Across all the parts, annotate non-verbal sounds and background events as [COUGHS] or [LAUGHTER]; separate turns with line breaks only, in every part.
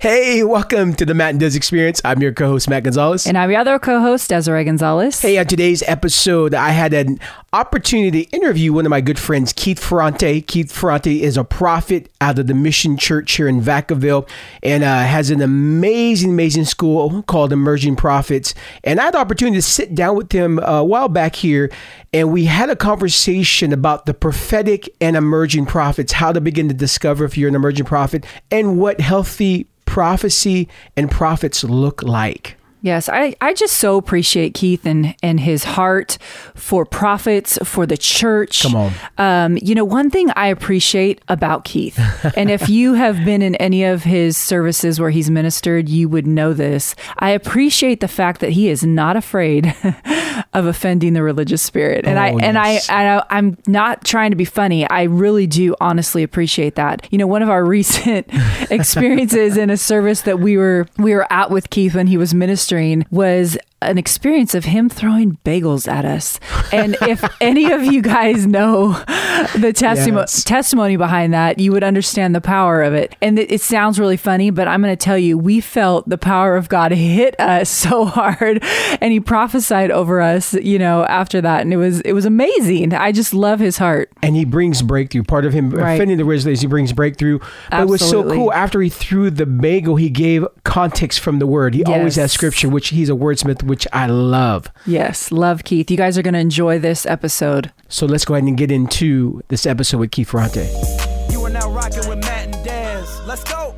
Hey, welcome to the Matt and Des Experience. I'm your co-host Matt Gonzalez.
And I'm your other co-host, Desiree Gonzalez.
Hey, on today's episode, I had an opportunity to interview one of my good friends, Keith Ferrante. Keith Ferrante is a prophet out of the Mission Church here in Vacaville and uh, has an amazing, amazing school called Emerging Prophets. And I had the opportunity to sit down with him uh, a while back here, and we had a conversation about the prophetic and emerging prophets, how to begin to discover if you're an emerging prophet, and what healthy prophecy and prophets look like.
Yes, I, I just so appreciate Keith and, and his heart for prophets, for the church.
Come on.
Um, you know, one thing I appreciate about Keith, and if you [LAUGHS] have been in any of his services where he's ministered, you would know this. I appreciate the fact that he is not afraid [LAUGHS] of offending the religious spirit. And
Oh,
I and
yes.
I, I I'm not trying to be funny. I really do honestly appreciate that. You know, one of our [LAUGHS] recent experiences in a service that we were we were at with Keith when he was ministering was an experience of him throwing bagels at us. And if [LAUGHS] any of you guys know the testimony
Yes.
testimony behind that, you would understand the power of it. And it, it sounds really funny, but I'm going to tell you, we felt the power of God hit us [LAUGHS] so hard, and He prophesied over us, you know, after that, and it was it was amazing. I just love His heart.
and he brings breakthrough. Part of him uh,
Right.
offending the Rizzlers, he brings breakthrough. But it was so cool. After he threw the bagel, he gave context from the word. He always has scripture, which he's a wordsmith, which I love.
Yes, love Keith. You guys are going to enjoy this episode.
So let's go ahead and get into this episode with Keith Ferrante.
You are now rocking with Matt and Des. Let's go.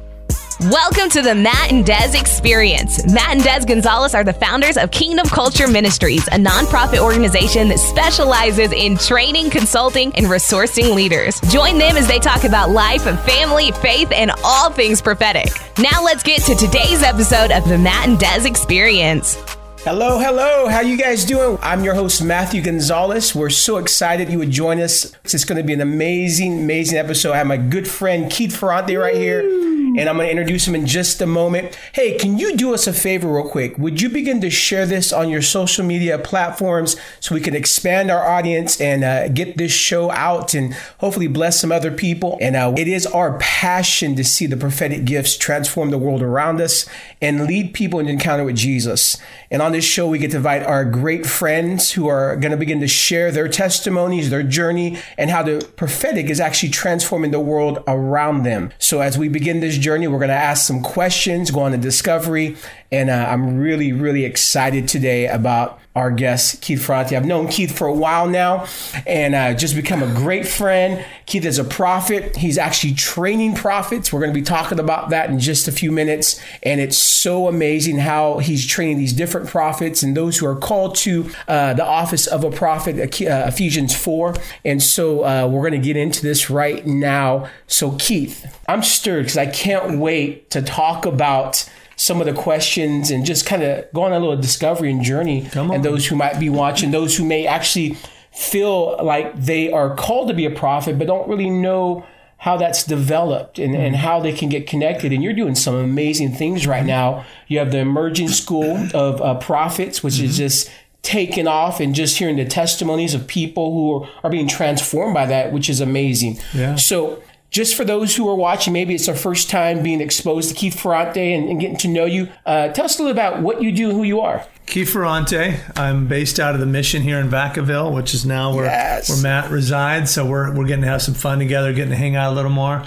Welcome to the Matt and Des Experience. Matt and Des Gonzalez are the founders of Kingdom Culture Ministries, a nonprofit organization that specializes in training, consulting, and resourcing leaders. Join them as they talk about life, family, faith, and all things prophetic. Now let's get to today's episode of the Matt and Des Experience.
Hello, hello. How you guys doing? I'm your host Matthew Gonzalez. We're so excited you would join us. It's going to be an amazing, amazing episode. I have my good friend Keith Ferrante right here, and I'm going to introduce him in just a moment. Hey, can you do us a favor real quick? Would you begin to share this on your social media platforms so we can expand our audience and uh, get this show out and hopefully bless some other people? And uh, it is our passion to see the prophetic gifts transform the world around us and lead people in encounter with Jesus. And on this show, we get to invite our great friends who are going to begin to share their testimonies, their journey, and how the prophetic is actually transforming the world around them. So as we begin this journey, we're going to ask some questions, go on a discovery, and uh, I'm really, really excited today about our guest, Keith Ferrante. I've known Keith for a while now and uh, just become a great friend. Keith is a prophet. He's actually training prophets. We're going to be talking about that in just a few minutes. And it's so amazing how he's training these different prophets and those who are called to uh, the office of a prophet, uh, Ephesians 4. And so uh, we're going to get into this right now. So, Keith, I'm stirred because I can't wait to talk about some of the questions and just kind of go on a little discovery and journey. Come on. And those who might be watching, those who may actually feel like they are called to be a prophet, but don't really know how that's developed and, and how they can get connected. And you're doing some amazing things right now. You have the emerging school of uh, prophets, which is just taken off and just hearing the testimonies of people who are, are being transformed by that, which is amazing.
Yeah.
So just for those who are watching, maybe it's their first time being exposed to Keith Ferrante and, and getting to know you. Uh, tell us a little about what you do and who you are.
Keith Ferrante. I'm based out of the mission here in Vacaville, which is now where,
Yes.
where Matt resides. So we're, we're getting to have some fun together, getting to hang out a little more.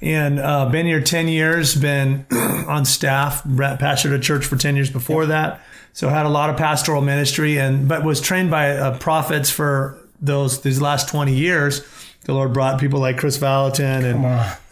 And uh, been here 10 years, been [CLEARS THROAT] on staff, pastored a church for 10 years before that. So had a lot of pastoral ministry and but was trained by uh, prophets for those these last 20 years. The Lord brought people like Chris Valentin and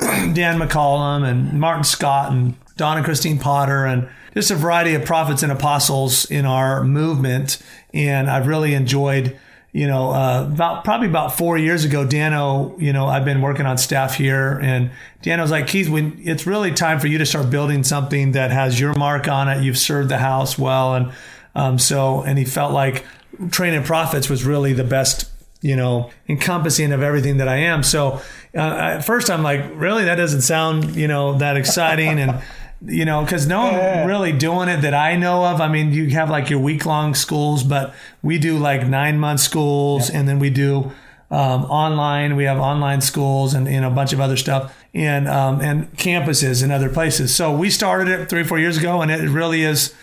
[CLEARS THROAT] Dan McCollum and Martin Scott and Donna Christine Potter and just a variety of prophets and apostles in our movement. And I've really enjoyed, you know, uh, about probably about four years ago, Dano, you know, I've been working on staff here and Dano's like, Keith, when it's really time for you to start building something that has your mark on it. You've served the house well. And, um, so, and he felt like training prophets was really the best you know, encompassing of everything that I am. So uh, at first I'm like, really, that doesn't sound, you know, that exciting. And, [LAUGHS] you know, because no one really doing it that I know of. I mean, you have like your week long schools, but we do like nine month schools and then we do um, online. We have online schools and you know a bunch of other stuff and um, and campuses in other places. So we started it three four years ago, and it really is.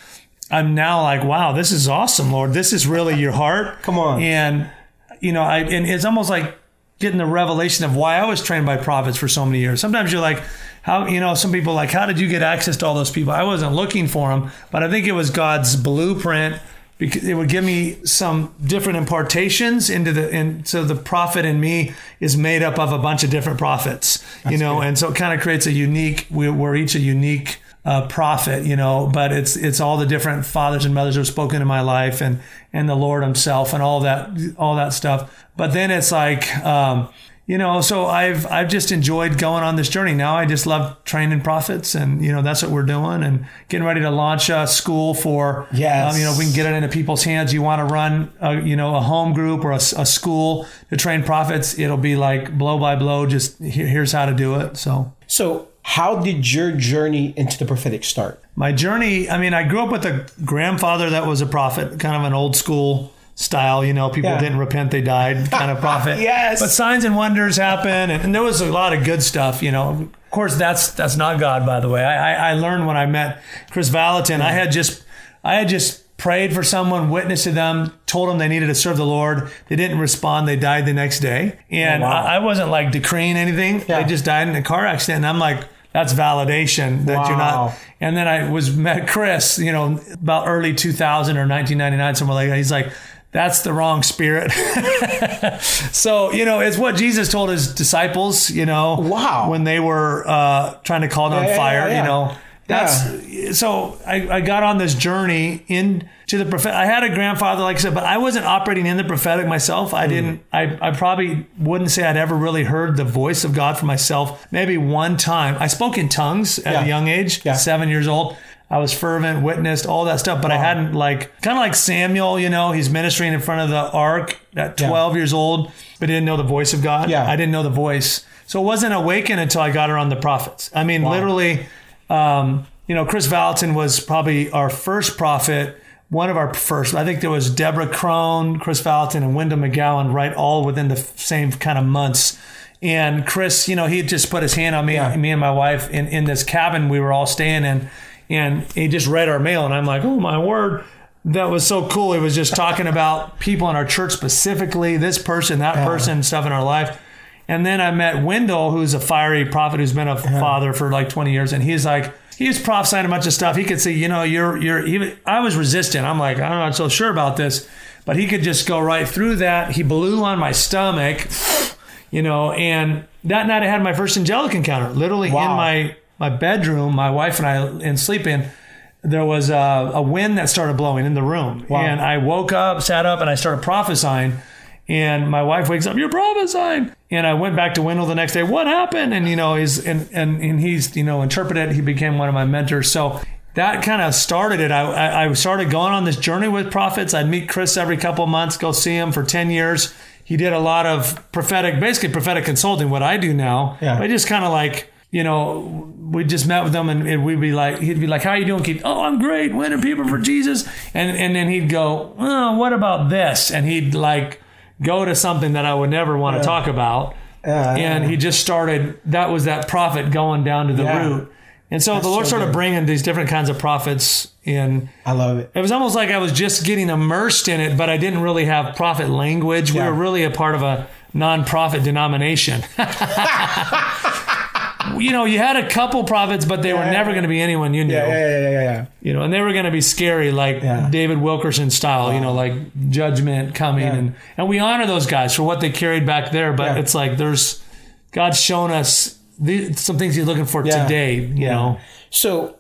I'm now like, wow, this is awesome, Lord. This is really your heart.
Come on.
And you know, I and it's almost like getting the revelation of why I was trained by prophets for so many years. Sometimes you're like, how you know, some people like, how did you get access to all those people? I wasn't looking for them, but I think it was God's blueprint because it would give me some different impartations into the and so the prophet in me is made up of a bunch of different prophets you know
good.
and so it kind of creates a unique we're, we're each a unique uh, prophet you know but it's it's all the different fathers and mothers who have spoken in my life and and the lord himself and all that all that stuff. But then it's like um you know so i've i've just enjoyed going on this journey. Now i just love training prophets and you know that's what we're doing and getting ready to launch a school for
Yes.
um, you know we can get it into people's hands. You want to run a, you know a home group or a, a school to train prophets? It'll be like blow by blow just here, here's how to do it so.
So, how did your journey into the prophetic start?
my journey i mean i grew up with a grandfather that was a prophet kind of an old school style you know people
Yeah.
didn't repent they died kind of [LAUGHS] prophet
Yes.
but signs and wonders happen and, and there was a lot of good stuff you know of course that's that's not god by the way i i, I learned when i met chris valentin i had just i had just prayed for someone witnessed to them told them they needed to serve the lord they didn't respond they died the next day and
Oh, wow.
I, I wasn't like decreeing anything
Yeah.
they just died in a car accident and i'm like that's validation that you're not and then I was met Chris, you know, about early 2000 or 1999, somewhere like that. He's like, that's the wrong spirit. [LAUGHS] so, you know, it's what Jesus told his disciples, you know,
Wow.
when they were uh, trying to call down
yeah,
fire,
yeah, yeah.
you know. That's so I, I got on this journey into the prophetic. I had a grandfather, like I said, but I wasn't operating in the prophetic myself. I hmm. didn't, I, I probably wouldn't say I'd ever really heard the voice of God for myself. Maybe one time. I spoke in tongues at
Yeah.
a young age,
Yeah.
seven years old. I was fervent, witnessed all that stuff, but I hadn't like kind of like Samuel, you know, he's ministering in front of the ark at 12 years old, but didn't know the voice of God.
Yeah.
I didn't know the voice. So it wasn't awakened until I got around the prophets. I mean, literally, um, you know, Chris Valentin was probably our first prophet, one of our first. I think there was Deborah Crone, Chris Valentin, and Wendell McGowan, right, all within the same kind of months. And Chris, you know, he just put his hand on me,
Yeah.
me and my wife in, in this cabin we were all staying in. And he just read our mail, and I'm like, oh my word. That was so cool. He was just talking about people in our church specifically, this person, that person, stuff in our life. And then I met Wendell, who's a fiery prophet who's been a uh-huh. father for like 20 years. And he's like, he was prophesying a bunch of stuff. He could say, you know, you're, you're, he, I was resistant. I'm like, I'm not so sure about this. But he could just go right through that. He blew on my stomach, you know, and that night I had my first angelic encounter, literally
Wow.
in my, my bedroom, my wife and I in sleeping there was a, a wind that started blowing in the room. And I woke up, sat up, and I started prophesying. And my wife wakes up, you're prophesying. And I went back to Wendell the next day. What happened? And you know, he's and and, and he's you know interpreted. He became one of my mentors. So that kind of started it. I, I I started going on this journey with prophets. I'd meet Chris every couple of months, go see him for ten years. He did a lot of prophetic, basically prophetic consulting. What I do now,
Yeah.
I just kind of like you know, we just met with him and, and we'd be like, he'd be like, how are you doing, Keith? Oh, I'm great, winning people for Jesus. And and then he'd go, oh, what about this? And he'd like go to something that I would never want to talk about. and he just started, that was that prophet going down to the
Yeah.
root. And so the Lord
so
started
good.
bringing these different kinds of prophets in.
I love it.
It was almost like I was just getting immersed in it, but I didn't really have prophet language. We were really a part of a non-profit denomination. [LAUGHS] you know, you had a couple prophets, but they were
Yeah.
never going to be anyone you knew.
Yeah, yeah, yeah, yeah, yeah.
You know, and they were going to be scary, like
Yeah.
David Wilkerson style. You know, like judgment coming,
Yeah.
and and we honor those guys for what they carried back there. But
Yeah.
it's like there's God's shown us the, some things He's looking for
Yeah.
today. You
Yeah.
know,
So,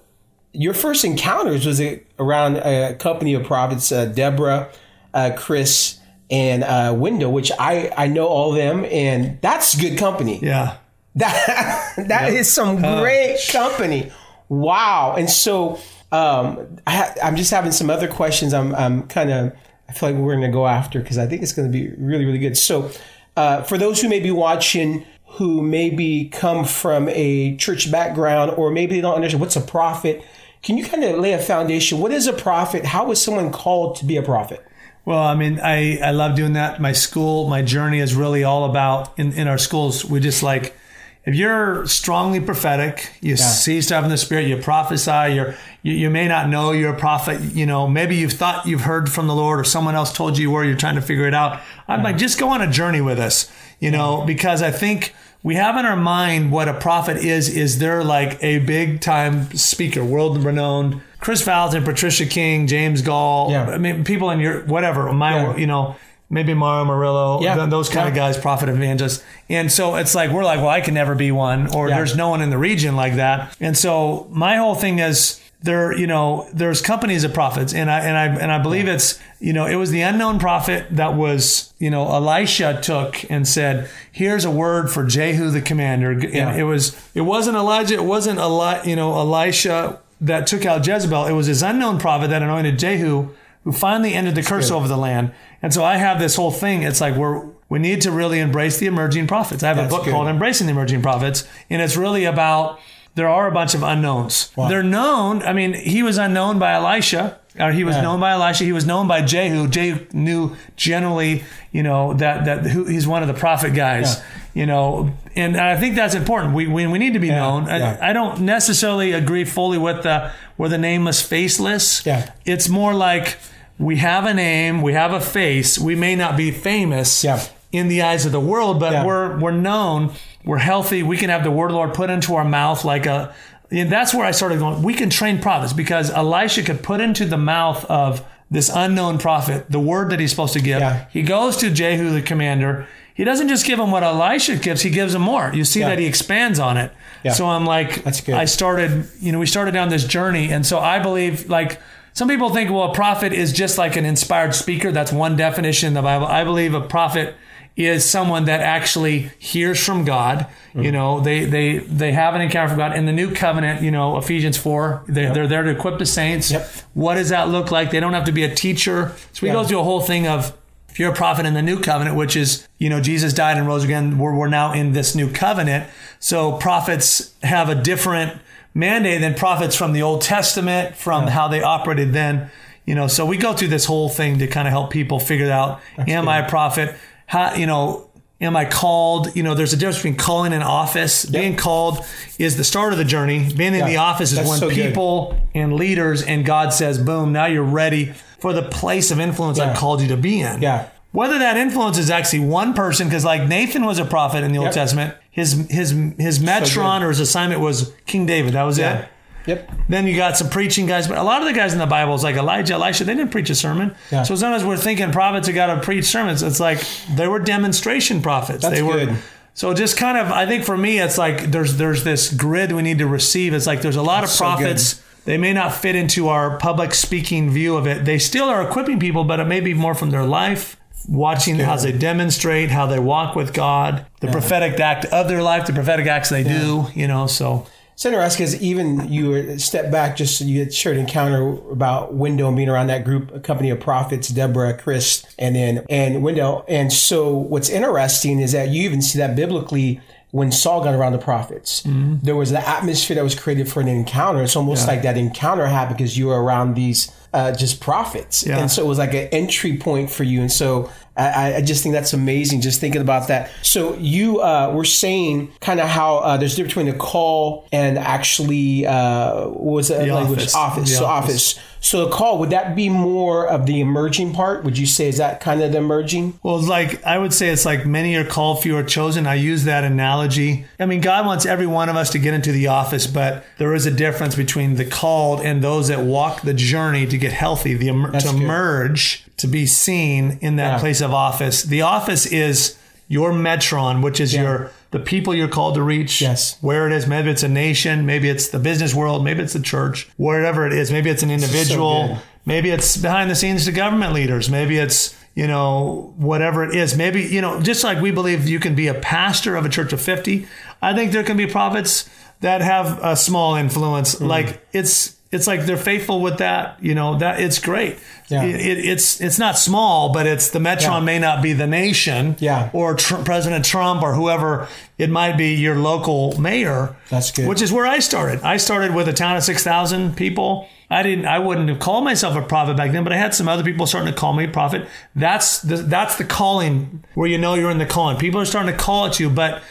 your first encounters was it around a company of prophets, uh, Deborah, uh, Chris, and uh, Wendell, which I I know all of them, and that's good company.
yeah.
That [LAUGHS] that is some great company. Wow. And so um, I ha- I'm just having some other questions. I'm I'm kind of I feel like we're going to go after because I think it's going to be really really good. So uh, for those who may be watching who maybe come from a church background or maybe they don't understand what's a prophet, can you kind of lay a foundation? What is a prophet? How is someone called to be a prophet?
Well, I mean, I, I love doing that. My school, my journey is really all about in, in our schools. We just like, if you're strongly prophetic, you see stuff in the spirit, you prophesy, you're, you, you may not know you're a prophet. You know, maybe you've thought you've heard from the Lord or someone else told you where you're trying to figure it out. I'm like, just go on a journey with us, you know, because I think we have in our mind what a prophet is, is they're like a big time speaker, world renowned. Chris Valentin, Patricia King, James Goll,
Yeah.
I mean, people in your, whatever, my,
Yeah.
you know, maybe Mario Murillo,
Yeah.
th- those kind of
Yeah.
guys, prophet evangelists. And so it's like, we're like, well, I can never be one, or
Yeah.
there's no one in the region like that. And so my whole thing is, there, you know, there's companies of prophets, and I and I and I believe it's, you know, it was the unknown prophet that was, you know, Elisha took and said, "Here's a word for Jehu the commander." And
Yeah.
it was, it wasn't Elijah, it wasn't Eli, you know, Elisha that took out Jezebel. It was his unknown prophet that anointed Jehu, who finally ended the curse over the land. And so I have this whole thing. It's like we're we need to really embrace the emerging prophets. I have
That's
a book
good.
called Embracing the Emerging Prophets, and it's really about there are a bunch of unknowns. They're known. I mean, he was unknown by Elisha, or he was
Yeah.
known by Elisha. He was known by Jehu. Jehu knew generally, you know, that that who, he's one of the prophet guys.
Yeah.
You know, and I think that's important. We we, we need to be known.
yeah.
I, I don't necessarily agree fully with the where the nameless, faceless.
Yeah.
It's more like we have a name, we have a face. We may not be famous
Yeah.
in the eyes of the world, but
Yeah.
we're we're known. We're healthy. We can have the word of the Lord put into our mouth like a. And that's where I started going. We can train prophets because Elisha could put into the mouth of this unknown prophet the word that he's supposed to give.
Yeah.
He goes to Jehu, the commander. He doesn't just give him what Elisha gives; he gives him more. You see that he expands on it. So I'm like. I started, you know, we started down this journey, and so I believe like. Some people think, well, a prophet is just like an inspired speaker. That's one definition in the Bible. I believe a prophet is someone that actually hears from God.
Mm-hmm.
You know, they they they have an encounter from God. In the new covenant, you know, Ephesians four, they, they're there to equip the saints.
Yep.
What does that look like? They don't have to be a teacher. So we
Yeah.
go through a whole thing of if you're a prophet in the new covenant, which is, you know, Jesus died and rose again, we're, we're now in this new covenant. So prophets have a different mandate than prophets from the Old Testament, from how they operated then. You know, so we go through this whole thing to kind of help people figure out, am I a prophet? How, you know, am I called? You know, there's a difference between calling and office. Being called is the start of the journey. Being in
Yeah,
the office is
that's
when
so good.
people and leaders and God says, boom, now you're ready for the place of influence
Yeah.
I've called you to be in.
Yeah.
Whether that influence is actually one person, because like Nathan was a prophet in the Old
Yep.
Testament, his his his metron
good.
or his assignment was King David. That was
Yeah.
it.
Yep.
Then you got some preaching guys, but a lot of the guys in the Bible is like Elijah, Elisha. They didn't preach a sermon.
Yeah.
So sometimes we're thinking prophets have got to preach sermons. It's like they were demonstration prophets.
That's
they were.
good.
So just kind of, I think for me, it's like there's there's this grid we need to receive. It's like there's a lot of
so
prophets. They may not fit into our public speaking view of it. They still are equipping people, but it may be more from their life, watching how they demonstrate, how they walk with God, the prophetic act of their life, the prophetic acts they do. You know, so
It's interesting because even you step back, just you had shared encounter about Wendell and being around that group, a company of prophets, Deborah, Chris, and then and Wendell. And so what's interesting is that you even see that biblically when Saul got around the prophets, mm-hmm. there was an atmosphere that was created for an encounter. It's almost like that encounter happened because you were around these uh, just prophets.
Yeah.
and so it was like an entry point for you. And so I, I just think that's amazing. Just thinking about that. So you uh, were saying kind of how uh, there's a difference between the call and actually uh, what was that
The
language?
office.
Office. So
office.
office. So the call would that be more of the emerging part? Would you say is that kind of the emerging?
Well, it's like I would say it's like many are called, few are chosen. I use that analogy. I mean, God wants every one of us to get into the office, but there is a difference between the called and those that walk the journey to get healthy, the to
good.
emerge, to be seen in that
Yeah.
place of office. The office is your metron, which is your the people you're called to reach.
Yes.
Where it is, maybe it's a nation, maybe it's the business world, maybe it's the church, wherever it is, maybe it's an individual.
good.
Maybe it's behind the scenes to government leaders. Maybe it's, you know, whatever it is. Maybe, you know, just like we believe you can be a pastor of a church of 50, I think there can be prophets that have a small influence.
Mm-hmm.
Like it's, it's like they're faithful with that. You know that it's great.
Yeah.
It, it, it's it's not small, but it's the Metron
Yeah.
may not be the nation.
Yeah.
Or tr- President Trump or whoever. It might be your local mayor.
That's good.
Which is where I started. I started with a town of six thousand people. I didn't. I wouldn't have called myself a prophet back then, but I had some other people starting to call me a prophet. That's the that's the calling where you know you're in the calling. People are starting to call at you, but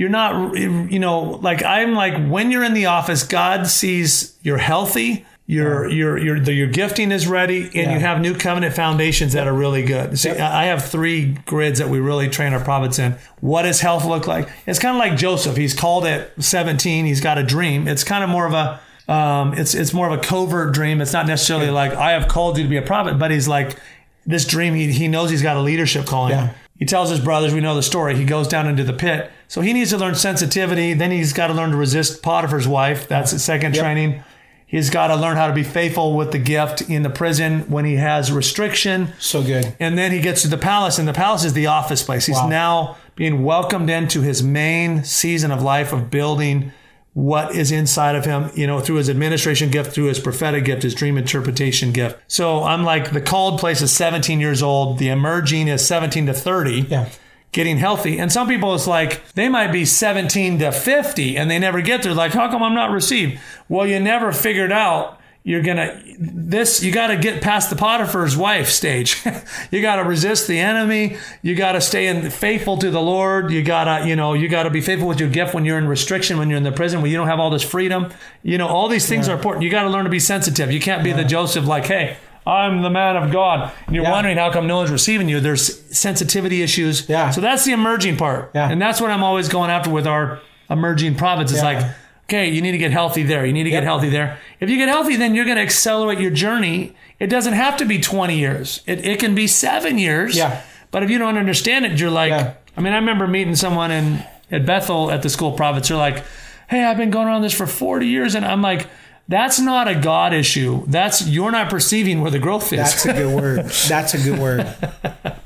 you're not. You know, like I'm like when you're in the office, God sees you're healthy. Your your your your gifting is ready, and
Yeah.
you have new covenant foundations that are really good. See, I I have three grids that we really train our prophets in. What does health look like? It's kind of like Joseph. He's called at 17. He's got a dream. It's kind of more of a um, it's it's more of a covert dream. It's not necessarily like I have called you to be a prophet, but he's like this dream. He he knows he's got a leadership calling.
Yeah.
He tells his brothers, we know the story. He goes down into the pit. So he needs to learn sensitivity. Then he's got to learn to resist Potiphar's wife. That's his second training. He's got to learn how to be faithful with the gift in the prison when he has restriction.
So good.
And then he gets to the palace, and the palace is the office place. He's
Wow.
now being welcomed into his main season of life of building what is inside of him, you know, through his administration gift, through his prophetic gift, his dream interpretation gift. So I'm like, the called place is 17 years old, the emerging is 17 to 30
Yeah.
Getting healthy. And some people, it's like they might be 17 to 50 and they never get there. Like, how come I'm not received? Well, you never figured out you're going to, this, you got to get past the Potiphar's wife stage. [LAUGHS] you got to resist the enemy. You got to stay in, faithful to the Lord. You got to, you know, you got to be faithful with your gift when you're in restriction, when you're in the prison, when you don't have all this freedom. You know, all these things are important. You got to learn to be sensitive. You can't be the Joseph like, hey, I'm the man of God. And you're
Yeah.
wondering how come no one's receiving you. There's sensitivity issues.
Yeah.
So that's the emerging part.
Yeah.
And that's what I'm always going after with our emerging prophets. It's
Yeah.
like, okay, you need to get healthy there. You need to
Yep.
get healthy there. If you get healthy, then you're going to accelerate your journey. It doesn't have to be 20 years. It, it can be seven years.
Yeah.
But if you don't understand it, you're like,
Yeah.
I mean, I remember meeting someone in at Bethel at the school of prophets. They're like, hey, I've been going around this for 40 years. And I'm like, that's not a God issue. That's you're not perceiving where the growth is.
That's a good word. That's a good word. [LAUGHS]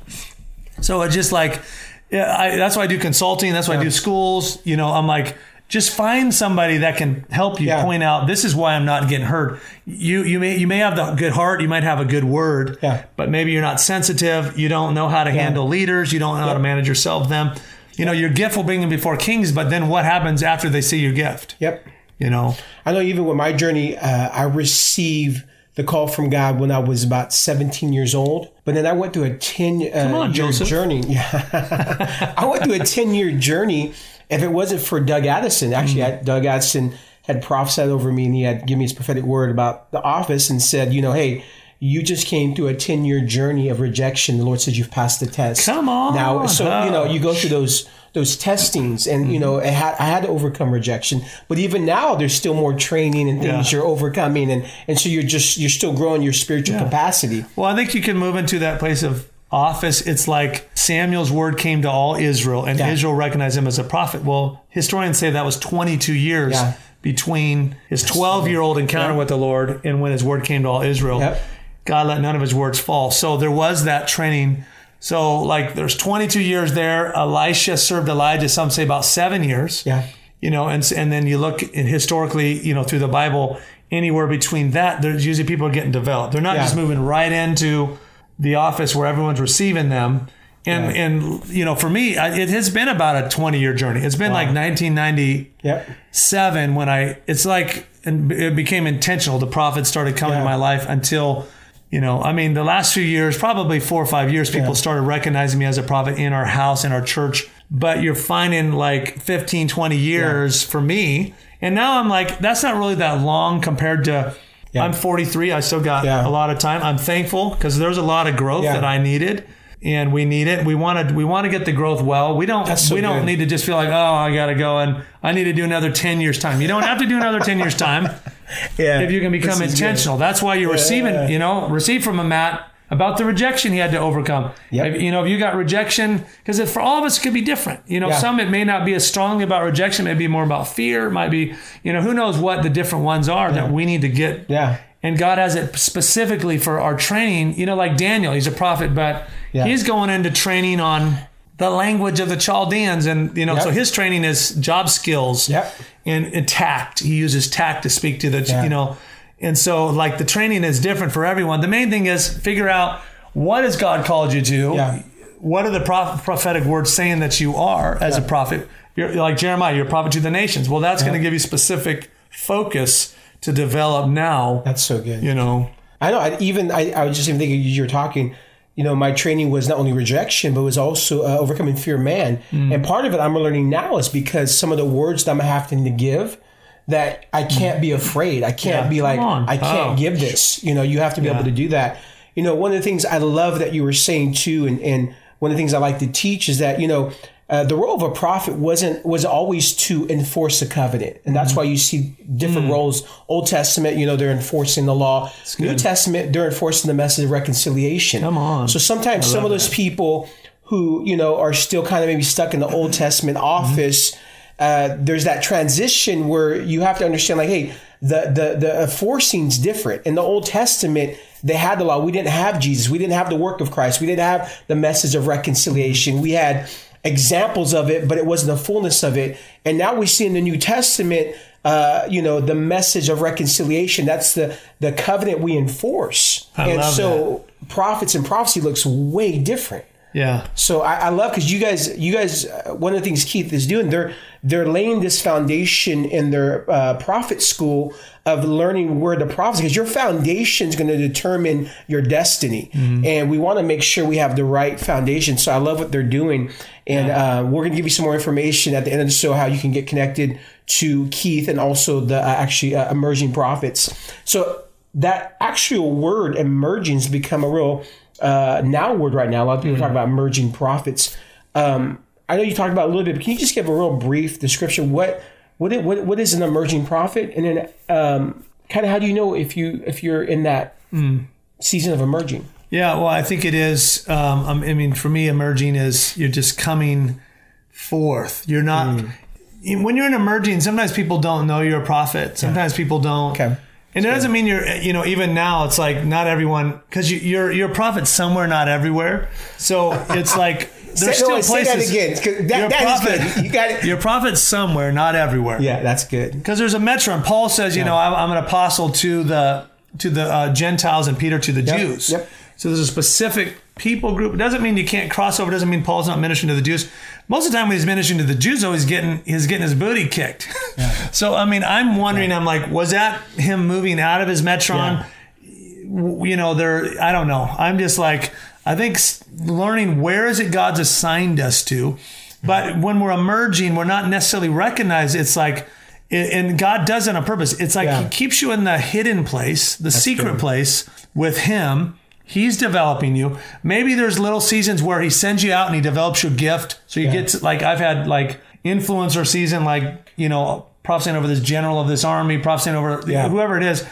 So it's just like, yeah, I, that's why I do consulting. That's why I do schools. You know, I'm like, just find somebody that can help you
Yeah.
point out this is why I'm not getting hurt. You you may you may have the good heart, you might have a good word,
Yeah.
but maybe you're not sensitive. You don't know how to handle leaders. You don't know how to manage yourself. Them, you know, your gift will bring them before kings, but then what happens after they see your gift?
Yep.
You know,
I know even with my journey, uh, I received the call from God when I was about 17 years old. But then I went through a 10 uh,
on,
year
Joseph.
journey. Yeah. [LAUGHS] I went through a 10 year journey. If it wasn't for Doug Addison, actually,
Mm.
I, Doug Addison had prophesied over me and he had given me his prophetic word about the office and said, you know, hey, you just came through a 10 year journey of rejection. The Lord said you've passed the test.
Come on.
Now, so, you know, you go through those those testings and you know mm-hmm. I had, I had to overcome rejection but even now there's still more training and things
Yeah.
you're overcoming and and so you're just you're still growing your spiritual capacity
Well, I think you can move into that place of office. It's like Samuel's word came to all Israel, and
Yeah.
Israel recognized him as a prophet. Well, historians say that was 22 years
Yeah.
between his 12 year old encounter
Yeah.
with the Lord and when his word came to all Israel.
Yep.
God let none of his words fall. So there was that training. So, like, there's 22 years there. Elisha served Elijah, some say about seven years
yeah
you know, and and then you look in historically, you know, through the Bible, anywhere between that, there's usually people are getting developed. They're not
Yeah.
just moving right into the office where everyone's receiving them. And and you know, for me, it has been about a 20 year journey. It's been like 1997
yep
when I. It's like and it became intentional. The prophets started coming
Yeah.
to my life until. You know, I mean, the last few years, probably four or five years, people
Yeah.
started recognizing me as a prophet in our house, in our church. But you're finding like 15, 20 years for me. And now I'm like, that's not really that long compared to.
Yeah.
I'm 43. I still got
Yeah.
a lot of time. I'm thankful because there's a lot of growth
Yeah.
that I needed, and we need it. We want to we want to get the growth well. We don't
so
we don't
good.
need to just feel like oh I got to go and I need to do another 10 years time. You don't have to do another 10 years time [LAUGHS]
yeah
if you can become
is good.
intentional. That's why you're receiving,
Yeah.
you know, receive from a Matt about the rejection he had to overcome.
Yep.
If, you know, if you got rejection, because for all of us, it could be different. You know,
Yeah.
some it may not be as strongly about rejection, it may be more about fear, it might be, you know, who knows what the different ones are that we need to get.
Yeah.
And God has it specifically for our training. You know, like Daniel, he's a prophet, but
Yeah.
he's going into training on the language of the Chaldeans. And, you know,
Yep.
so his training is job skills
Yep.
and, and tact. He uses tact to speak to the,
Yeah.
you know, And so, like, the training is different for everyone. The main thing is figure out what has God called you to?
Yeah.
What are the proph- prophetic words saying that you are as a prophet? You're like Jeremiah, you're a prophet to the nations. Well, that's going to give you specific focus to develop now.
That's so good.
you know,
I know. I, even I, I was just even thinking you were talking. You know, my training was not only rejection, but was also uh, overcoming fear of man.
Mm.
And part of it I'm learning now is because some of the words that I'm having to give, that I can't be afraid. I can't
Yeah,
be like. I can't
Oh.
give this. You know, you have to be
Yeah.
able to do that. You know, one of the things I love that you were saying too, and, and one of the things I like to teach is that you know. Uh, the role of a prophet wasn't was always to enforce the covenant, and that's why you see different roles. Old Testament, you know, they're enforcing the law. New Testament, they're enforcing the message of reconciliation.
Come on.
So sometimes some of those people who you know are still kind of maybe stuck in the Old Testament office, uh, there's that transition where you have to understand, like, hey, the the the enforcing's different. In the Old Testament, they had the law. We didn't have Jesus. We didn't have the work of Christ. We didn't have the message of reconciliation. We had examples of it, but it wasn't the fullness of it. And now we see in the New Testament, uh, you know, the message of reconciliation. That's the the covenant we enforce.
I
and so prophets and prophecy looks way different.
yeah.
So I, I love because you guys, you guys, uh, one of the things Keith is doing, they're they're laying this foundation in their uh, prophet school of learning where the prophets, because your foundation is going to determine your destiny, and we want to make sure we have the right foundation. So I love what they're doing, and uh, we're going to give you some more information at the end of the show how you can get connected to Keith and also the uh, actually uh, emerging prophets. So that actual word emerging has become a real uh, now word right now. A lot of people talk about emerging prophets. Um, I know you talked about it a little bit, but can you just give a real brief description? What what it, what, what is an emerging prophet, and then um, kind of how do you know if you if you're in that season of emerging?
Yeah, well, I think it is. Um, um, I mean, for me, emerging is you're just coming forth. You're not. When you're in emerging, sometimes people don't know you're a prophet. Sometimes people don't.
Okay.
And it doesn't mean you're, you know, even now it's like not everyone, because you, you're you're a prophet somewhere, not everywhere. So it's [LAUGHS] like there's
Say-
still
no, say that
places.
again, that- that is
prophet-
good. You got it.
You're a prophet somewhere, not everywhere.
Yeah, that's good.
Because there's a metron, and Paul says, you know, I'm, I'm an apostle to the to the uh, Gentiles, and Peter to the Jews.
yep.
So there's a specific people group. It doesn't mean you can't cross over. It doesn't mean Paul's not ministering to the Jews. Most of the time, when he's ministering to the Jews, though, he's getting he's getting his booty kicked. [LAUGHS] so I mean, I'm wondering. I'm like, was that him moving out of his metron? you know, there, I don't know. I'm just like, I think learning where is it God's assigned us to. But mm-hmm. when we're emerging, we're not necessarily recognized. It's like, and God does it on purpose. It's like
Yeah.
He keeps you in the hidden place, the secret place with Him. He's developing you. Maybe there's little seasons where He sends you out and He develops your gift. So you get to, like, I've had like influencer season, like, you know, prophesying over this general of this army, prophesying over
Yeah.
whoever it is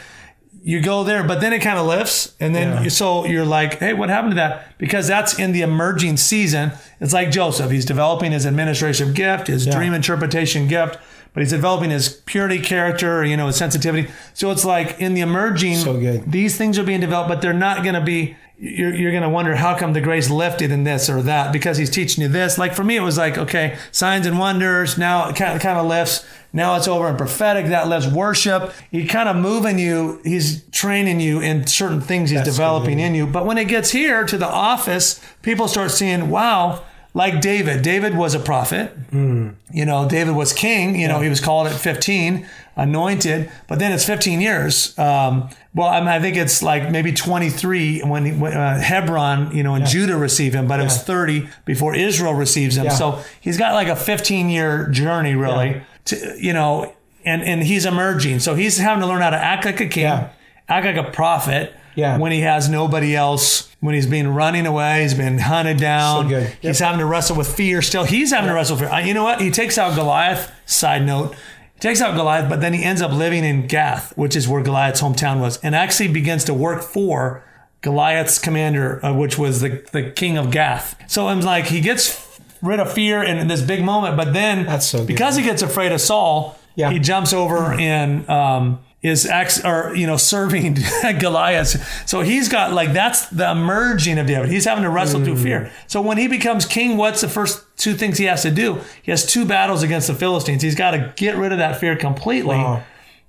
you go there, but then it kind of lifts, and then
Yeah.
you, so you're like, hey, what happened to that? Because that's in the emerging season. It's like Joseph; he's developing his administrative gift, his dream interpretation gift, but he's developing his purity character, you know, his sensitivity. So it's like in the emerging,
So good.
these things are being developed, but they're not going to be. You're, you're going to wonder how come the grace lifted in this or that because he's teaching you this. Like for me, it was like okay, signs and wonders. Now it kind of, kind of lifts. Now it's over in prophetic. That lifts worship. He kind of moving you. He's training you in certain things. He's developing in you. But when it gets here to the office, people start seeing, wow. Like David, David was a prophet. You know, David was king. You know, he was called at 15, anointed. But then it's 15 years. Um, well, I, mean, I think it's like maybe 23 when, he, when uh, Hebron, you know, and Judah receive him. But it was 30 before Israel receives him.
Yeah.
So he's got like a 15 year journey, really. To you know, and and he's emerging. So he's having to learn how to act like a king,
Yeah.
act like a prophet.
Yeah.
When he has nobody else, when he's been running away, he's been hunted down.
So. Yep.
He's having to wrestle with fear still. He's having to wrestle with fear. You know what? He takes out Goliath. Side note. He takes out Goliath, but then he ends up living in Gath, which is where Goliath's hometown was, and actually begins to work for Goliath's commander, uh, which was the, the king of Gath. So I'm like, he gets rid of fear in this big moment, but then
so
because he gets afraid of Saul,
Yeah.
he jumps over and um, is ex or you know [LAUGHS] serving Goliath. So he's got like that's the emerging of David. He's having to wrestle through
Mm.
fear. So when he becomes king, what's the first two things he has to do? He has two battles against the Philistines. He's got to get rid of that fear completely.
Wow.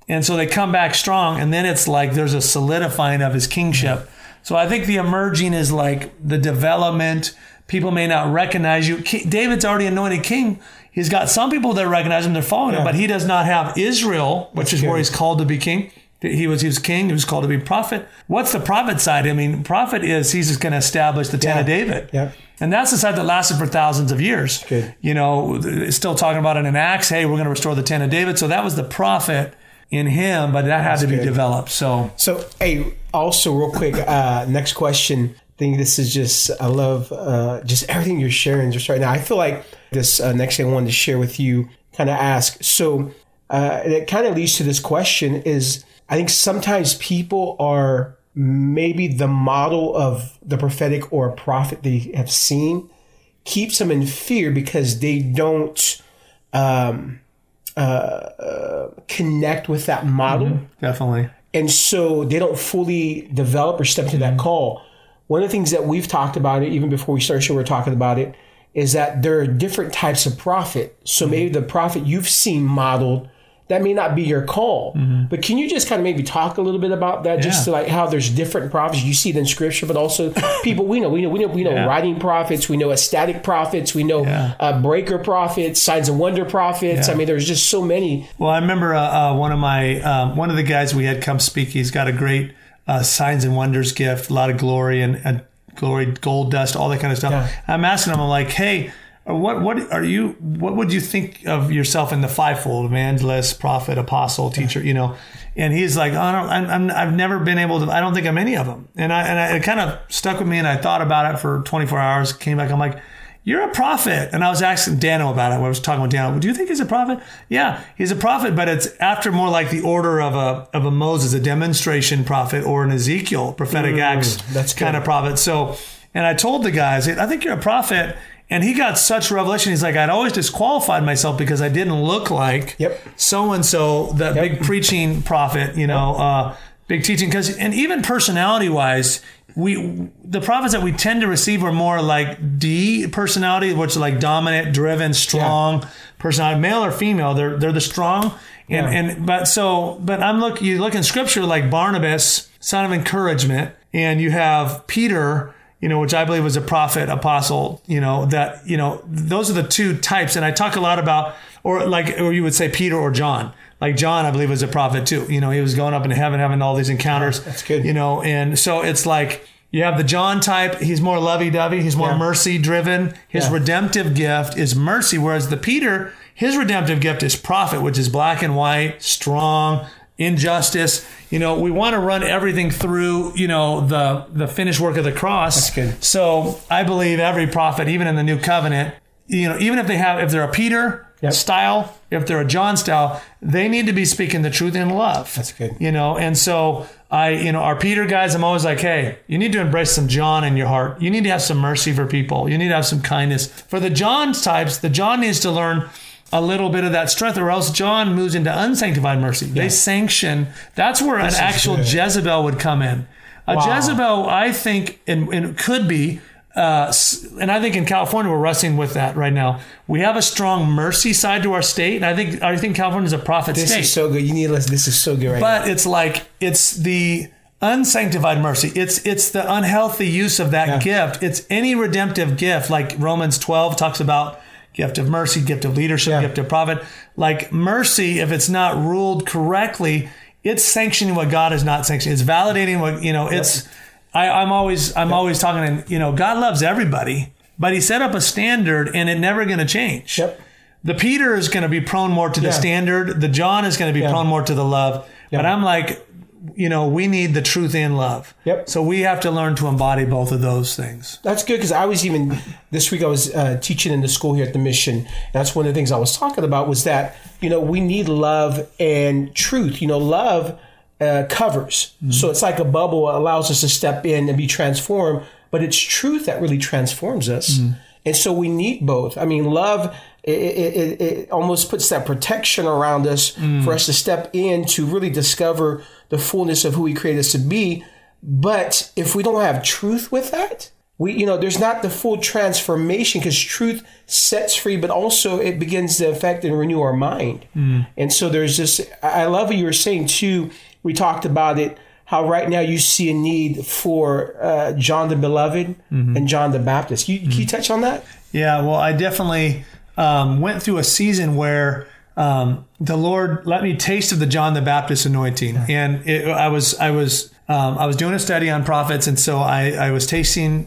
And so they come back strong, and then it's like there's a solidifying of his kingship. So I think the emerging is like the development. People may not recognize you. David's already anointed king. He's got some people that recognize him, they're following him, but he does not have Israel, which is where he's called to be king. He was he was king. He was called to be prophet. What's the prophet side? I mean, prophet is he's just going to establish the tent of David.
Yeah.
And that's the side that lasted for thousands of years.
Good.
You know, still talking about it in Acts. Hey, we're going to restore the tent of David. So that was the prophet in him, but that had to be developed. So
So, hey, also real quick, uh, next question. I think this is just I love uh, just everything you're sharing just right now. I feel like this uh, next thing I wanted to share with you, kind of ask. So, uh, it kind of leads to this question: is I think sometimes people are maybe the model of the prophetic or a prophet they have seen keeps them in fear because they don't um, uh, uh, connect with that model
definitely.
and so they don't fully develop or step into that call. One of the things that we've talked about it, even before we started, show, we we're talking about it, is that there are different types of prophet. So maybe the prophet you've seen modeled that may not be your call. But can you just kind of maybe talk a little bit about that, just
Yeah.
to like how there's different prophets you see it in scripture, but also [COUGHS] people we know, we know, we know, we know
Yeah.
writing prophets, we know ecstatic prophets, we know
Yeah.
uh, breaker prophets, signs and wonder prophets. I mean, there's just so many.
Well, I remember uh, uh, one of my um, one of the guys we had come speak. He's got a great uh, signs and wonders gift, a lot of glory and, and glory, gold dust, all that kind of stuff.
Yeah.
I'm asking him, I'm like, hey, what what are you? What would you think of yourself in the fivefold: evangelist, prophet, apostle, teacher? You know. And he's like, oh, I don't, I'm, I'm, I've never been able to. I don't think I'm any of them. And I and I, it kind of stuck with me, and I thought about it for 24 hours. Came back, I'm like, you're a prophet. And I was asking Dano about it. I was talking with Dano. Do you think he's a prophet? Yeah, he's a prophet, but it's after more like the order of a of a Moses, a demonstration prophet, or an Ezekiel, prophetic acts
that's
kind
good.
of prophet. So, and I told the guys, I think you're a prophet. And he got such revelation. He's like, I'd always disqualified myself because I didn't look like
Yep.
so and so, that big preaching prophet, you know, uh, big teaching. Because and even personality wise, we the prophets that we tend to receive are more like D personality, which are like dominant, driven, strong personality, male or female. They're they're the strong. And
Yeah.
and but so but I'm look you look in scripture like Barnabas, son of encouragement, and you have Peter you know, which I believe was a prophet, apostle, you know, that, you know, those are the two types. And I talk a lot about, or like, or you would say Peter or John. Like John, I believe was a prophet too. You know, he was going up into heaven, having all these encounters.
That's good.
You know, and so it's like, you have the John type. He's more lovey-dovey. He's more
Yeah.
mercy driven. His
Yeah.
redemptive gift is mercy. Whereas the Peter, his redemptive gift is prophet, which is black and white, strong, injustice. You know, we want to run everything through, you know, the the finished work of the cross.
That's good.
So I believe every prophet, even in the new covenant, you know, even if they have, if they're a Peter
Yep.
style, if they're a John style, they need to be speaking the truth in love.
That's good.
You know, and so I, you know, our Peter guys, I'm always like, hey, you need to embrace some John in your heart. You need to have some mercy for people. You need to have some kindness. For the John types, the John needs to learn a little bit of that strength, or else John moves into unsanctified mercy. They sanction. That's where an actual
good.
Jezebel would come in. A
Wow.
Jezebel, I think, and, and could be, uh, and I think in California we're wrestling with that right now. We have a strong mercy side to our state, and I think I think California is a prophet
This
state.
This is so good. You need to listen. This is so good right now.
But it's like it's the unsanctified mercy. It's it's the unhealthy use of that gift. It's any redemptive gift, like Romans 12 talks about gift of mercy, gift of leadership,
Yeah.
gift of prophet. Like mercy, if it's not ruled correctly, it's sanctioning what God is not sanctioning. It's validating what you know. It's I, I'm always I'm always talking, and you know, God loves everybody, but He set up a standard, and it never going to change.
Yep.
The Peter is going to be prone more to the
Yeah.
standard. The John is going to be
Yeah.
prone more to the love. But I'm like, you know, we need the truth and love.
Yep.
So we have to learn to embody both of those things.
That's good because I was even this week I was uh, teaching in the school here at the mission. That's one of the things I was talking about was that you know we need love and truth. You know, love uh, covers, mm-hmm. so it's like a bubble it allows us to step in and be transformed. But it's truth that really transforms us, mm-hmm. and so we need both. I mean, love. It, it, it, almost puts that protection around us mm. for us to step in to really discover the fullness of who He created us to be. But if we don't have truth with that, we you know there's not the full transformation because truth sets free but also it begins to affect and renew our mind mm. and so there's this I love what you were saying too we talked about it how right now you see a need for uh, john the beloved and john the baptist. You, can you touch on that?
Yeah, well, I definitely um, went through a season where um, the Lord let me taste of the John the Baptist anointing, and it, I was I was um, I was doing a study on prophets, and so I, I was tasting.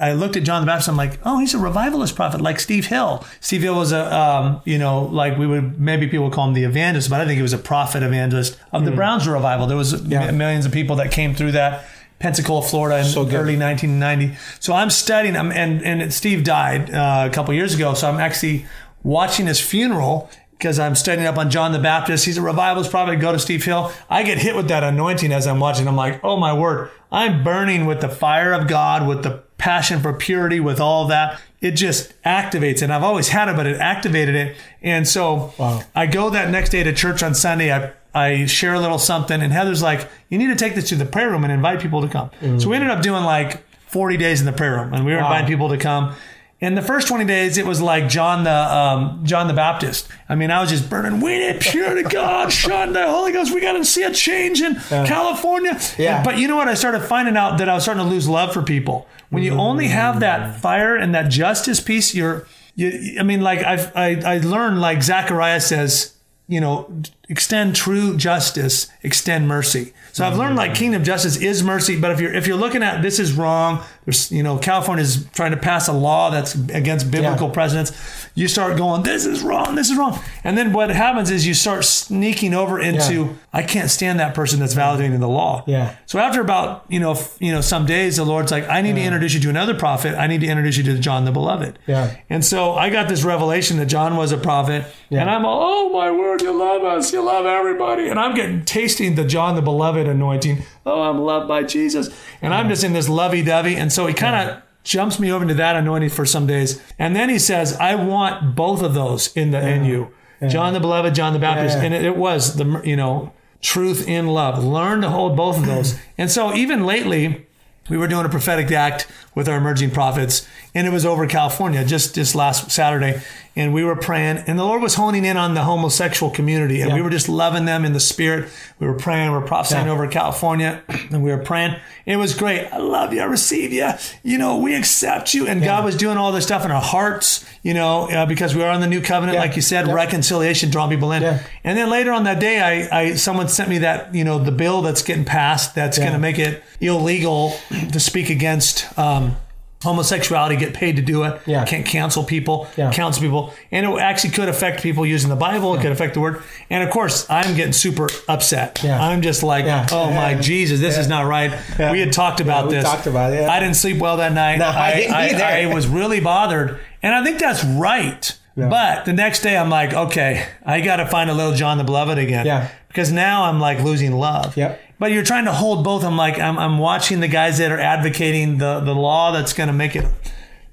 I looked at John the Baptist. I'm like, oh, he's a revivalist prophet, like Steve Hill. Steve Hill was a um, you know like we would maybe people would call him the evangelist, but I think he was a prophet evangelist of the Brownsville revival. There was m- millions of people that came through that. Pensacola, Florida, in
So
early 1990. So I'm studying, I'm, and and Steve died uh, a couple years ago. So I'm actually watching his funeral because I'm studying up on John the Baptist. He's a revivalist prophet. Go to Steve Hill. I get hit with that anointing as I'm watching. I'm like, oh my word, I'm burning with the fire of God, with the passion for purity, with all that. It just activates, and I've always had it, but it activated it. And so I go that next day to church on Sunday. I I share a little something, and Heather's like, "You need to take this to the prayer room and invite people to come." So we mm. ended up doing like 40 days in the prayer room, and we were inviting people to come. In the first 20 days, it was like John the um, John the Baptist. I mean, I was just burning. We need pure to God, [LAUGHS] shine the Holy Ghost. We got to see a change in California.
Yeah.
And- but you know what? I started finding out that I was starting to lose love for people. When you only have that fire and that justice piece, you're. You, I mean, like I've, I I learned like Zechariah says, you know, extend true justice, extend mercy. So I've learned like kingdom justice is mercy, but if you're if you're looking at this is wrong, there's you know California is trying to pass a law that's against biblical
Yeah.
precedents. You start going, this is wrong, this is wrong, and then what happens is you start sneaking over into
Yeah.
I can't stand that person that's validating the law.
Yeah.
So after about you know you know some days, the Lord's like, I need to introduce you to another prophet. I need to introduce you to John the Beloved.
Yeah.
And so I got this revelation that John was a prophet, and I'm all, oh my word, you love us, you love everybody, and I'm getting tasting the John the Beloved anointing. Oh, I'm loved by Jesus, and I'm just in this lovey-dovey, and so he kind of jumps me over into that anointing for some days, and then he says, I want both of those in the in you, John the Beloved, John the Baptist,
Yeah.
and it, it was the you know truth in love. Learn to hold both of those, [CLEARS THROAT] and so even lately we were doing a prophetic act with our emerging prophets. And it was over california just this last saturday and we were praying and the lord was honing in on the homosexual community and we were just loving them in the spirit we were praying we were prophesying
Yeah.
over california and we were praying it was great i love you i receive you you know we accept you and god was doing all this stuff in our hearts you know uh, because we are on the new covenant
Yeah.
like you said
Yeah.
reconciliation drawing people in
Yeah.
and then later on that day I, I someone sent me that you know the bill that's getting passed that's
Yeah.
going to make it illegal to speak against um, homosexuality, get paid to do it.
Yeah.
Can't cancel people,
Yeah.
counsel people. And it actually could affect people using the Bible. It could affect the word. And of course, I'm getting super upset.
Yeah.
I'm just like,
Yeah.
oh my
Yeah.
Jesus, this is not right.
Yeah.
We had talked about
we
this.
talked about it, yeah.
I didn't sleep well that night.
No, I didn't either.
I was really bothered. And I think that's right. Yeah. But the next day, I'm like, okay, I got to find a little John the Beloved again.
Yeah.
Because now I'm like losing love.
Yep.
But you're trying to hold both. I'm like, I'm, I'm watching the guys that are advocating the, the law that's going to make it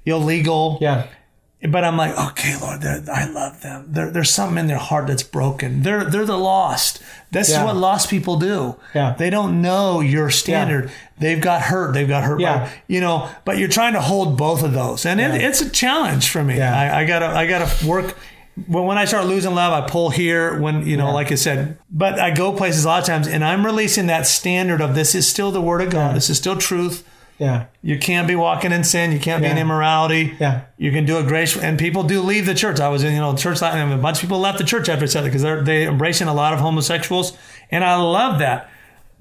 illegal.
Yeah.
But I'm like, okay, Lord, I love them. There, there's something in their heart that's broken. They're they're the lost. This
Yeah.
is what lost people do.
Yeah.
They don't know your standard. They've got hurt. They've got hurt.
Yeah.
By, you know, but you're trying to hold both of those, and it, it's a challenge for me.
Yeah.
I, I gotta I gotta work. When when I start losing love, I pull here. When you know,
Yeah.
like I said, but I go places a lot of times, and I'm releasing that standard of this is still the word of God. This is still truth.
Yeah.
You can't be walking in sin. You can't be in immorality.
Yeah.
You can do it grace, and people do leave the church. I was in, you know, church, and a bunch of people left the church after I said it because they're they embracing a lot of homosexuals, and I love that.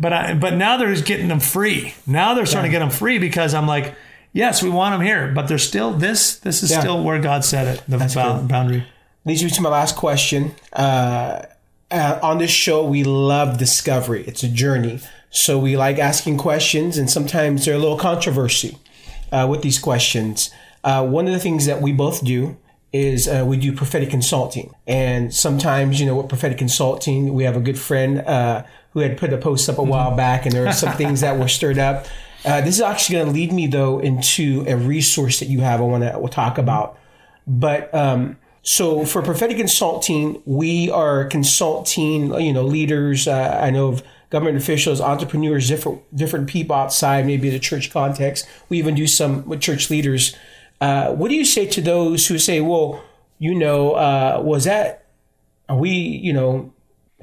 But I, but now they're just getting them free. Now they're starting to get them free because I'm like, yes, we want them here, but they're still this. This is
Yeah.
still where God said it. The bou- boundary.
Leads me to my last question. Uh, uh, on this show, we love discovery. It's a journey. So we like asking questions, and sometimes they're a little controversy uh, with these questions. Uh, one of the things that we both do is uh, we do prophetic consulting. And sometimes, you know, with prophetic consulting, we have a good friend uh, who had put a post up a while back, and there are some things that were stirred up. Uh, this is actually going to lead me, though, into a resource that you have I want to we'll talk about. But um, so for prophetic consulting, we are consulting, you know, leaders. Uh, I know of government officials, entrepreneurs, different different people outside, maybe the church context. We even do some with church leaders. Uh, what do you say to those who say, "Well, you know, uh, was that are we, you know,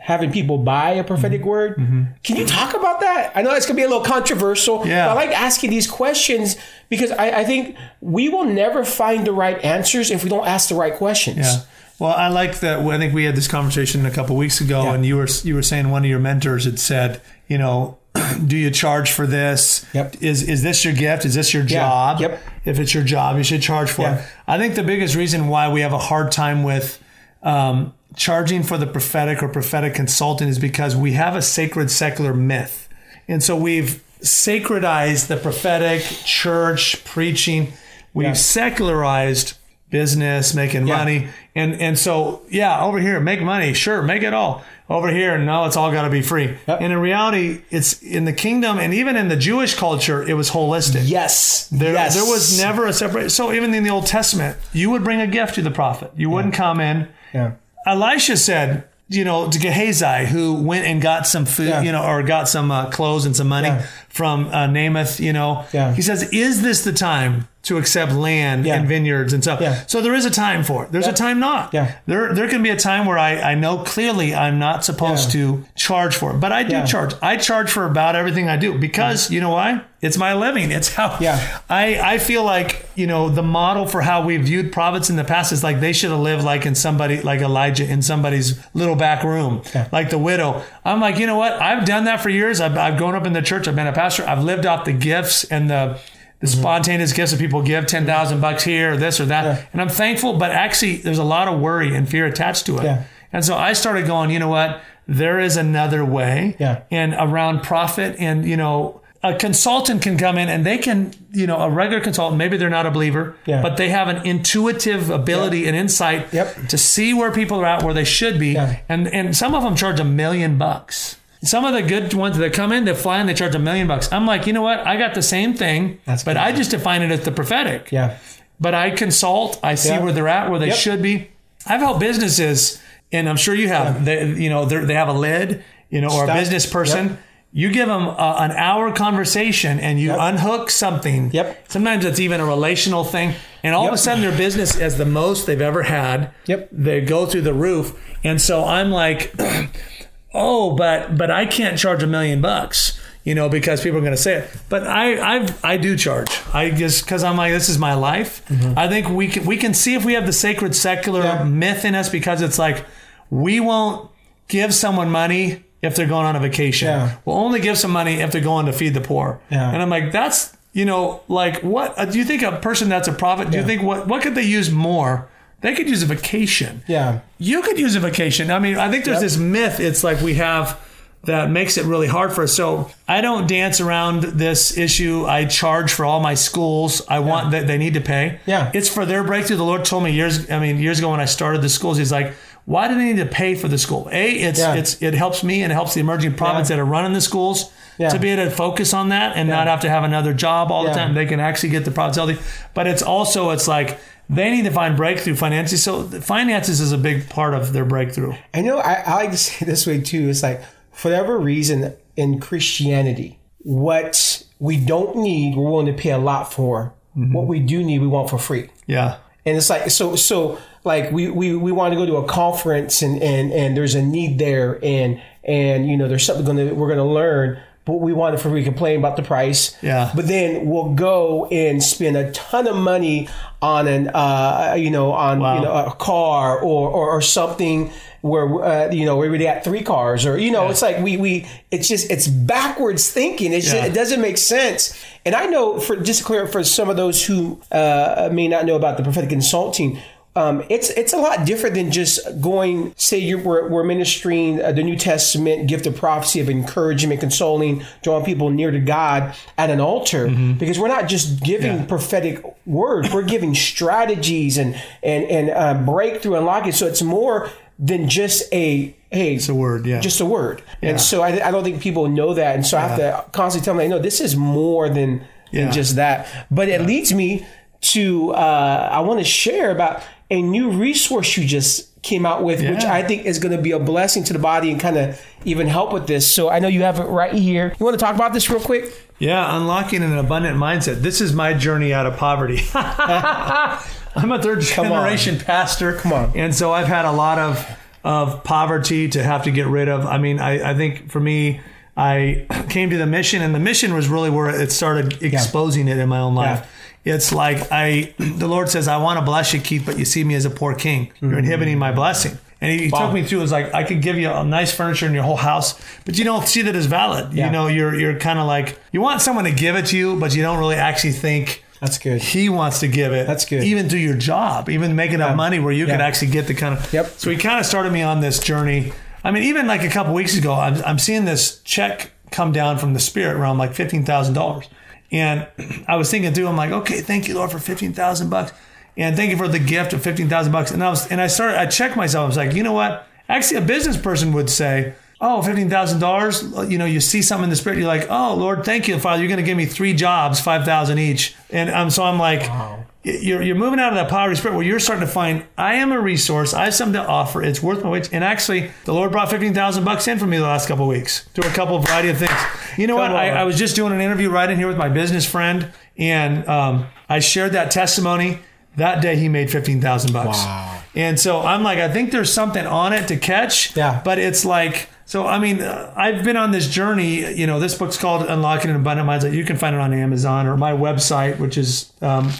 having people buy a prophetic
Mm-hmm.
word?" Can you talk about that? I know it's gonna be a little controversial.
Yeah.
but I like asking these questions because I, I think we will never find the right answers if we don't ask the right questions.
Yeah. Well, I like that. I think we had this conversation a couple weeks ago,
Yeah.
and you were you were saying one of your mentors had said, you know, [CLEARS THROAT] do you charge for this?
Yep.
Is is this your gift? Is this your job?
Yep.
If it's your job, you should charge for
Yeah.
it. I think the biggest reason why we have a hard time with um, charging for the prophetic or prophetic consultant is because we have a sacred secular myth, and so we've sacredized the prophetic, church, preaching. We've
Yeah.
secularized business, making
Yeah.
money. And and so yeah, over here, make money. Sure, make it all. Over here, no, it's all got to be free.
Yep.
And in reality, it's in the kingdom and even in the Jewish culture, it was holistic.
Yes.
There,
yes.
there was never a separate. So even in the Old Testament, you would bring a gift to the prophet. You wouldn't come in.
Yeah.
Elisha said, you know, to Gehazi, who went and got some food,
Yeah.
you know, or got some uh, clothes and some money
Yeah.
From uh, Naaman, you know,
Yeah.
he says, is this the time to accept land
Yeah.
and vineyards and stuff?
Yeah.
So there is a time for it. There's a time not.
Yeah.
There, there can be a time where I, I know clearly I'm not supposed
Yeah.
to charge for it, but I do
Yeah.
charge. I charge for about everything I do because you know why? It's my living. It's how
Yeah.
I, I feel like, you know, the model for how we viewed prophets in the past is like they should have lived like in somebody, like Elijah in somebody's little back room, like the widow. I'm like, you know what? I've done that for years. I've, I've grown up in the church. I've been a pastor. I've lived off the gifts and the, the mm-hmm. spontaneous gifts that people give 10,000 bucks here or this or that.
Yeah.
And I'm thankful, but actually there's a lot of worry and fear attached to it.
Yeah.
And so I started going, you know what? There is another way.
Yeah.
And around profit and, you know, a consultant can come in and they can, you know, a regular consultant, maybe they're not a believer,
Yeah.
but they have an intuitive ability and insight
Yep.
to see where people are at, where they should be.
Yeah.
And and some of them charge a million bucks. Some of the good ones that come in, they fly and they charge a million bucks. I'm like, you know what? I got the same thing,
That's
but. I just define it as the prophetic
Yeah.
but I consult. I see
Yeah.
where they're at, where they
Yep.
should be. I've helped businesses, and I'm sure you have. They, you know, they're- have a lid, you know, or a business person.
Yep.
You give them a, an hour conversation, and you
Yep.
unhook something.
Yep.
Sometimes it's even a relational thing, and all of a sudden their business is the most they've ever had.
Yep.
They go through the roof, and so I'm like, [CLEARS THROAT] oh, but but I can't charge a million bucks, you know, because people are going to say it. But I I I do charge. I just because I'm like this is my life. I think we can we can see if we have the sacred secular
Mm-hmm. Yeah.
myth in us because it's like we won't give someone money if they're going on a vacation.
Yeah.
We'll only give some money if they're going to feed the poor.
Yeah.
And I'm like that's you know like what do you think a person that's a prophet? Do you think what what could they use more? They could use a vacation
Yeah.
you could use a vacation. I mean, I think there's
Yep.
this myth. It's like we have that makes it really hard for us. So I don't dance around this issue. I charge for all my schools. I want that they need to pay.
Yeah.
It's for their breakthrough. The Lord told me years, I mean, years ago when I started the schools, he's like, why do they need to pay for the school? A, it's
Yeah.
it's it helps me and it helps the emerging prophets
Yeah.
that are running the schools
Yeah.
to be able to focus on that and not have to have another job all the
Yeah.
time. They can actually get the prophets healthy. But it's also it's like they need to find breakthrough finances. So finances is a big part of their breakthrough.
I know I, I like to [LAUGHS] say it this way too. It's like for whatever reason in Christianity, what we don't need, we're willing to pay a lot for. Mm-hmm. What we do need, we want for free.
Yeah.
And it's like so so like we we, we want to go to a conference and, and and there's a need there and and you know there's something gonna we're gonna learn. But we want it for we complain about the price.
Yeah.
But then we'll go and spend a ton of money on an uh you know on
Wow.
you know a car or or, or something where uh, you know where we got three cars or you know it's like we we it's just it's backwards thinking it's
Yeah.
just, it doesn't make sense and I know for just clear for some of those who uh, may not know about the prophetic consulting um, it's it's a lot different than just going. Say you're we're, we're ministering uh, the New Testament, gift of prophecy of encouragement, consoling, drawing people near to God at an altar. Because we're not just giving
Mm-hmm. Yeah.
prophetic words. we're giving strategies and and and uh, breakthrough unlocking. So it's more than just a hey,
It's a word, yeah.
just a word.
Yeah.
And so I, I don't think people know that, and so I have to constantly tell them, no, this is more than
Yeah.
than just that. But it leads me to uh, I want to share about a new resource you just came out with, which I think is going to be a blessing to the body and kind of even help with this. So I know you have it right here. You want to talk about this real quick?
Yeah, unlocking an abundant mindset. This is my journey out of poverty. [LAUGHS] I'm a third generation pastor.
Come on.
And so I've had a lot of of poverty to have to get rid of. I mean, I, I think for me, I [CLEARS THROAT] came to the mission, and the mission was really where it started exposing it in my own life. It's like I, the Lord says, I want to bless you, Keith, but you see me as a poor king. You're mm-hmm. inhibiting my blessing. And he, he
Wow.
took me through. It was like I could give you a nice furniture in your whole house, but you don't see that as valid.
Yeah.
You know, you're you're kind of like you want someone to give it to you, but you don't really actually think
That's good.
he wants to give it.
That's good.
Even through your job, even making up money where you could actually get the kind of.
Yep.
So he kind of started me on this journey. I mean, even like a couple weeks ago, I'm, I'm seeing this check come down from the spirit realm, like fifteen thousand dollars, and [CLEARS THROAT] I was thinking through. I'm like, okay, thank you, Lord, for fifteen thousand bucks, and thank you for the gift of fifteen thousand bucks. And I was, and I started, I checked myself. I was like, you know what? Actually, a business person would say. oh, Oh, fifteen thousand dollars. You know, you see something in the spirit. You're like, "Oh, Lord, thank you, Father. You're going to give me three jobs, five thousand each." And um, so I'm like, you're, you're moving out of that poverty spirit where you're starting to find I am a resource. I have something to offer. It's worth my wage. And actually, the Lord brought fifteen thousand bucks in for me the last couple of weeks through a couple variety of things. You know what? I. I was just doing an interview right in here with my business friend, and um, I shared that testimony. That day, he made fifteen thousand bucks.
Wow.
And so I'm like, I think there's something on it to catch.
Yeah.
But it's like. So I mean, I've been on this journey. You know, this book's called "Unlocking an Abundant Mindset." You can find it on Amazon or my website, which is um,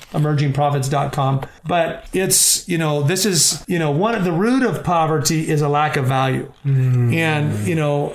emergingprophets.com. But it's you know, this is you know, one of the root of poverty is a lack of value, and you know,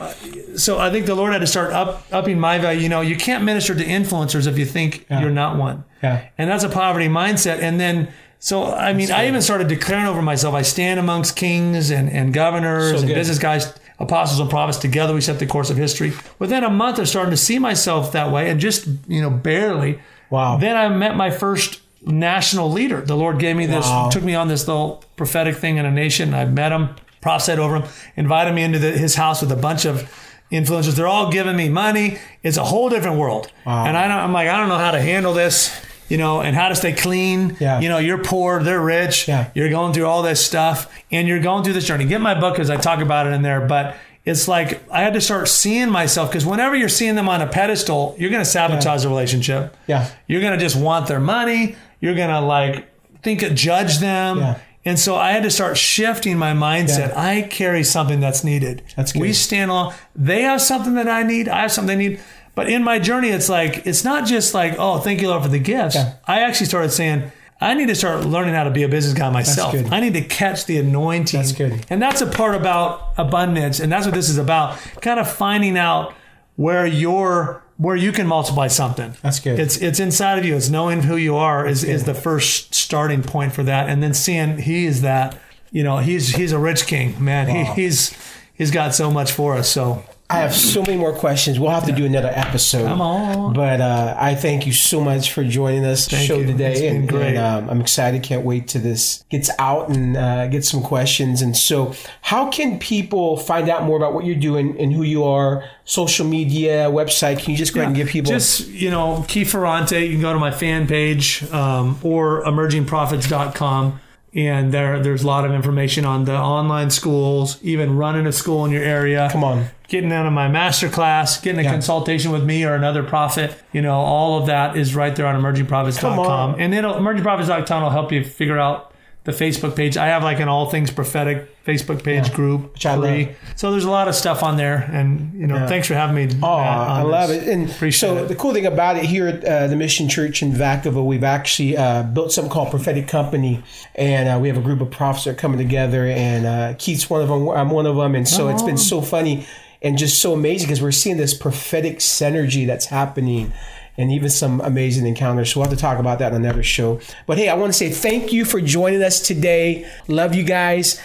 so I think the Lord had to start up upping my value. You know, you can't minister to influencers if you think you're not one,
Yeah.
and that's a poverty mindset. And then. So I mean, I even started declaring over myself. I stand amongst kings and, and governors
So
and
good.
business guys, apostles and prophets. Together we set the course of history. Within a month, I started to see myself that way, and just you know, barely.
Wow.
Then I met my first national leader. The Lord gave me this,
Wow.
took me on this little prophetic thing in a nation. I met him, prophesied over him, invited me into the, his house with a bunch of influencers. They're all giving me money. It's a whole different world. And I don't, I'm like, I don't know how to handle this. You know, and how to stay clean.
Yeah.
You know, you're poor, they're rich.
Yeah.
You're going through all this stuff, and you're going through this journey. Get my book because I talk about it in there. But it's like I had to start seeing myself because whenever you're seeing them on a pedestal, you're going to sabotage the relationship.
Yeah.
You're going to just want their money. You're going to like think it, judge them.
Yeah.
And so I had to start shifting my mindset.
Yeah.
I carry something that's needed.
That's good.
We stand along. They have something that I need. I have something they need. But in my journey, it's like it's not just like, oh, thank you, Lord, for the gifts.
Yeah.
I actually started saying, I need to start learning how to be a business guy myself.
good.
I need to catch the anointing.
That's good.
And that's a part about abundance, and that's what this is about. Kind of finding out where you're where you can multiply something.
That's good.
It's it's inside of you. It's knowing who you are is, is the first starting point for that, and then seeing he is that. You know, he's he's a rich king, man. He, he's he's got so much for us. So
I have so many more questions. We'll have to do another episode.
Come on.
But uh, I thank you so much for joining us
Thank
show
you.
today. And,
great.
and, um, I'm excited. Can't wait till this gets out and uh, get some questions. And so, how can people find out more about what you're doing and who you are? Social media, website. Can you just go ahead and give people?
Just, you know, Keith Ferrante, you can go to my fan page um, or emergingprophets.com. And there, there's a lot of information on the online schools, even running a school in your area.
Come on.
Getting out of my master class, getting a
Yeah.
consultation with me or another prophet. You know, all of that is right there on
Come
emergingprophets.com.
on.
And it'll, emergingprophets.com will help you figure out the Facebook page. I have like an all things prophetic Facebook page
Yeah.
group.
Which I
free.
love.
So there's a lot of stuff on there. And, you know, thanks for having me.
Oh, I love
this.
it. And
Appreciate
so
it.
the cool thing about it here at uh, the Mission Church in Vacaville, we've actually uh, built something called Prophetic Company, and uh, we have a group of prophets that are coming together. And uh, Keith's one of them. I'm one of them. And so it's been so funny and just so amazing because we're seeing this prophetic synergy that's happening. And even some amazing encounters. So we'll have to talk about that on another show. But hey, I want to say thank you for joining us today. Love you guys.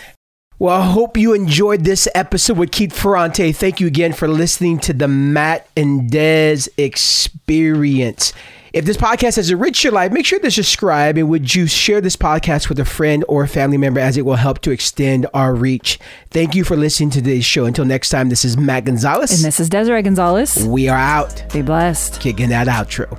Well, I hope you enjoyed this episode with Keith Ferrante. Thank you again for listening to the Matt and Des experience. If this podcast has enriched your life, make sure to subscribe and would you share this podcast with a friend or family member as it will help to extend our reach. Thank you for listening to today's show. Until next time, this is Matt Gonzalez.
And this is Desiree Gonzalez.
we are out.
Be blessed.
Kicking that outro.